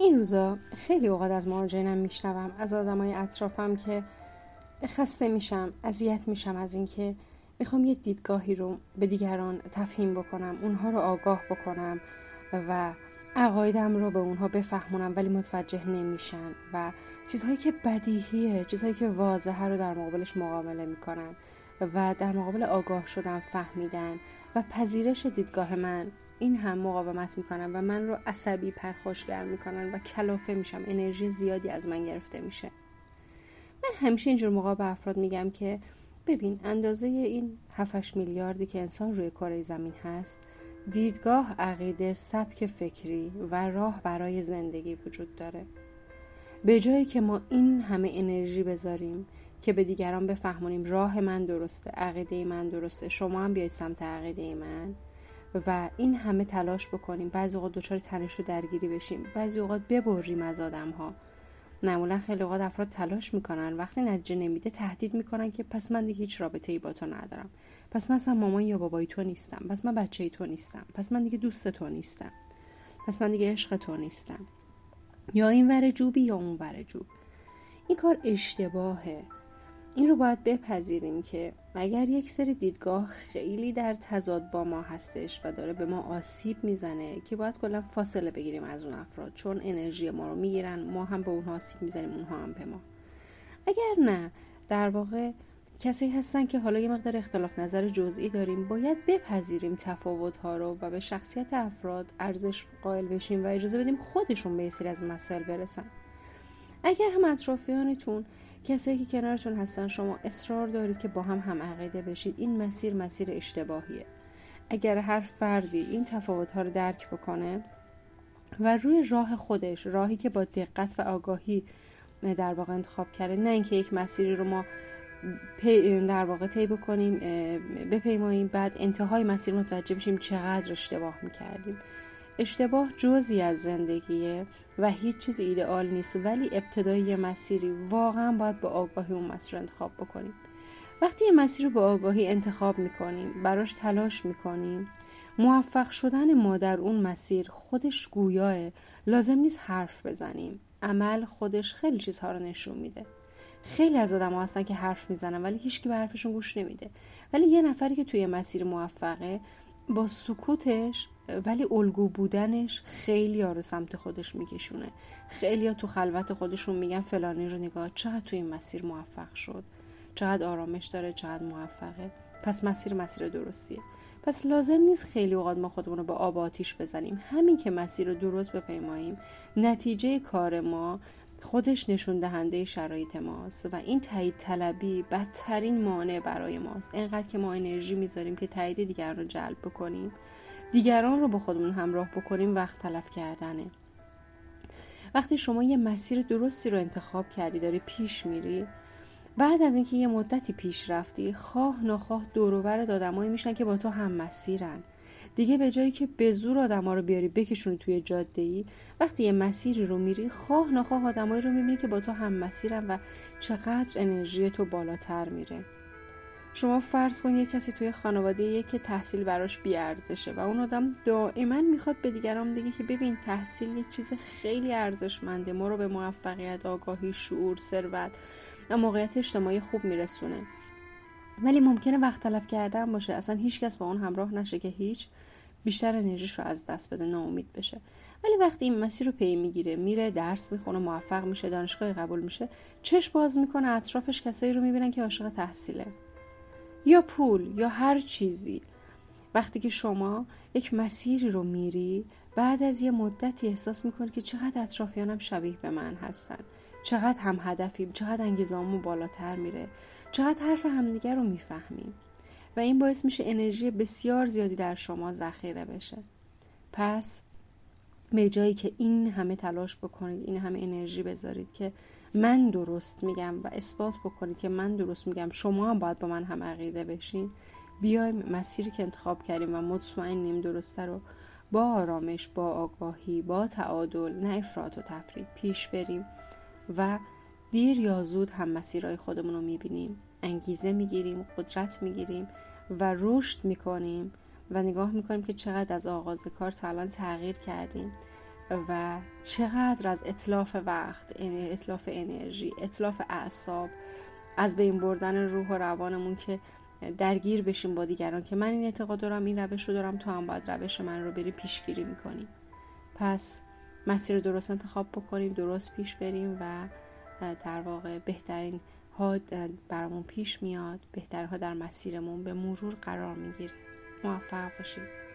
این روزا خیلی اوقات از مارجینم میشنوم از آدمای اطرافم که خسته میشم اذیت میشم از اینکه می‌خوام یه دیدگاهی رو به دیگران تفهیم بکنم اونها رو آگاه بکنم و عقایدم رو به اونها بفهمونم ولی متوجه نمیشن و چیزهایی که بدیهیه چیزهایی که واضحه رو در مقابلش مقابله می‌کنن و در مقابل آگاه شدن فهمیدن و پذیرش دیدگاه من. این هم مقاومت می‌کنن و من رو عصبی پرخاشگر می‌کنن و کلافه میشم. انرژی زیادی از من گرفته میشه. من همیشه اینجور موقع به افراد میگم که ببین اندازه این 7 میلیاردی که انسان روی کره زمین هست دیدگاه عقیده سبک فکری و راه برای زندگی وجود داره. به جایی که ما این همه انرژی بذاریم که به دیگران بفهمونیم راه من درسته عقیده من درسته شما هم بیاید سمت عقیده من و این همه تلاش بکنیم. بعضی اوقات دچار تنش و درگیری بشیم. بعضی اوقات ببریم از آدم ها معمولا خیلی اوقات افراد تلاش می‌کنن. وقتی نتیجه نمیده تهدید می‌کنن که پس من دیگه هیچ رابطه ای با تو ندارم. پس من اصلا مامان یا بابای تو نیستم. پس من بچه ای تو نیستم. پس من دیگه دوست تو نیستم. پس من دیگه عشق تو نیستم. یا این ور جوبی یا اون ور جوب. این کار اشتباهه. این رو باید بپذیریم که اگر یک سری دیدگاه خیلی در تضاد با ما هستش و داره به ما آسیب می‌زنه که باید کلا فاصله بگیریم از اون افراد چون انرژی ما رو می‌گیرن ما هم به اونها آسیب می‌زنیم اونها هم به ما. اگر نه در واقع کسی هستن که حالا یه مقدار اختلاف نظر جزئی داریم باید بپذیریم تفاوت ها رو و به شخصیت افراد ارزش قائل بشیم و اجازه بدیم خودشون به سری از مسائل برسن. اگر هم اطرافیانتون کسایی که کنارتون هستن شما اصرار دارید که با هم هم عقیده بشید این مسیر مسیر اشتباهیه. اگر هر فردی این تفاوت ها رو درک بکنه و روی راه خودش راهی که با دقت و آگاهی در واقع انتخاب کرده نه اینکه یک مسیری رو ما در واقع طی بکنیم بپیماییم بعد انتهای مسیر متوجه بشیم چقدر اشتباه می‌کردیم. اشتباه جزی از زندگیه و هیچ چیز ایدئال نیست ولی ابتدای مسیری واقعا باید به آگاهی اون مسیر انتخاب بکنیم. وقتی یه مسیر رو به آگاهی انتخاب می‌کنیم براش تلاش می‌کنیم موفق شدن ما در اون مسیر خودش گویاه لازم نیست حرف بزنیم. عمل خودش خیلی چیزها رو نشون میده. خیلی از آدم هستن که حرف می‌زنن ولی هیچکی به حرفشون گوش نمیده. ولی یه نفری که توی مسیر موفقه با سکوتش ولی الگو بودنش خیلی ها رو سمت خودش میکشونه. خیلی ها تو خلوت خودشون میگن فلانی رو نگاه چقدر تو این مسیر موفق شد. چقدر آرامش داره چقدر موفقه. پس مسیر مسیر درستیه. پس لازم نیست خیلی اوقات ما خودمون رو با آب آتیش بزنیم. همین که مسیر رو درست بپیماییم. نتیجه کار ما خودش نشون دهنده شرایط ماست و این تایید طلبی بدترین مانع برای ماست. اینقدر که ما انرژی می‌ذاریم که تایید دیگران رو جلب بکنیم. دیگران رو با خودمون همراه بکنیم وقت تلف کردنه. وقتی شما یه مسیر درستی رو انتخاب کردی داری پیش میری بعد از اینکه یه مدتی پیش رفتی خواه نخواه دوروبر دادمایی میشن که با تو هم مسیرن. دیگه به جایی که به زور آدما رو بیاری بکشونی توی جاده ای وقتی یه مسیری رو میری خواه نخواه آدمایی رو می‌بینی که با تو هم مسیرن و چقدر انرژی تو بالاتر میره. شما فرض کن یه کسی توی خانواده یه که تحصیل براش بیارزشه و اون آدم دائما می‌خواد به دیگران بگه که ببین تحصیل یک چیز خیلی ارزشمنده ما رو به موفقیت آگاهی شعور ثروت و موقعیت اجتماعی خوب میرسونه. ولی ممکنه وقت تلف کردن باشه. اصلا هیچکس با اون همراه نشه که هیچ بیشتر انرژیش رو از دست بده ناامید بشه. ولی وقتی این مسیر رو پی می‌گیره میره درس می‌خونه موفق میشه دانشگاه قبول میشه چش باز می‌کنه اطرافش کسایی رو می‌بینن که عاشق تحصیله. یا پول یا هر چیزی. وقتی که شما یک مسیری رو میری بعد از یه مدتی احساس می‌کنی که چقدر اطرافیانم شبیه به من هستن. چقدر هم هدفیم چقدر انگیزامون بالاتر میره. چقدر حرف همدیگر رو می‌فهمیم. و این باعث میشه انرژی بسیار زیادی در شما ذخیره بشه. پس به جایی که این همه تلاش بکنید این همه انرژی بذارید که من درست میگم و اثبات بکنید که من درست میگم. شما هم باید با من هم عقیده بشین. بیایم مسیری که انتخاب کردیم و مطمئنیم درسته رو با آرامش با آگاهی با تعادل نه افراط و تفرید پیش بریم و دیر یا زود هم مسیرهای خودمون رو می‌بینیم. انگیزه می‌گیریم قدرت می‌گیریم و رشد می‌کنیم. و نگاه می‌کنیم که چقدر از آغاز کار تا الان تغییر کردیم و چقدر از اطلاف وقت اطلاف انرژی اطلاف اعصاب از بین بردن روح و روانمون که درگیر بشیم با دیگران که من این اعتقاد دارم این روش رو دارم تو هم باید روش من رو بری پیشگیری می‌کنیم پس مسیر درست انتخاب بکنیم درست پیش بریم و در واقع بهترین ها برامون پیش میاد بهترها در مسیرمون به مرور قرار می‌گیره موفق باشید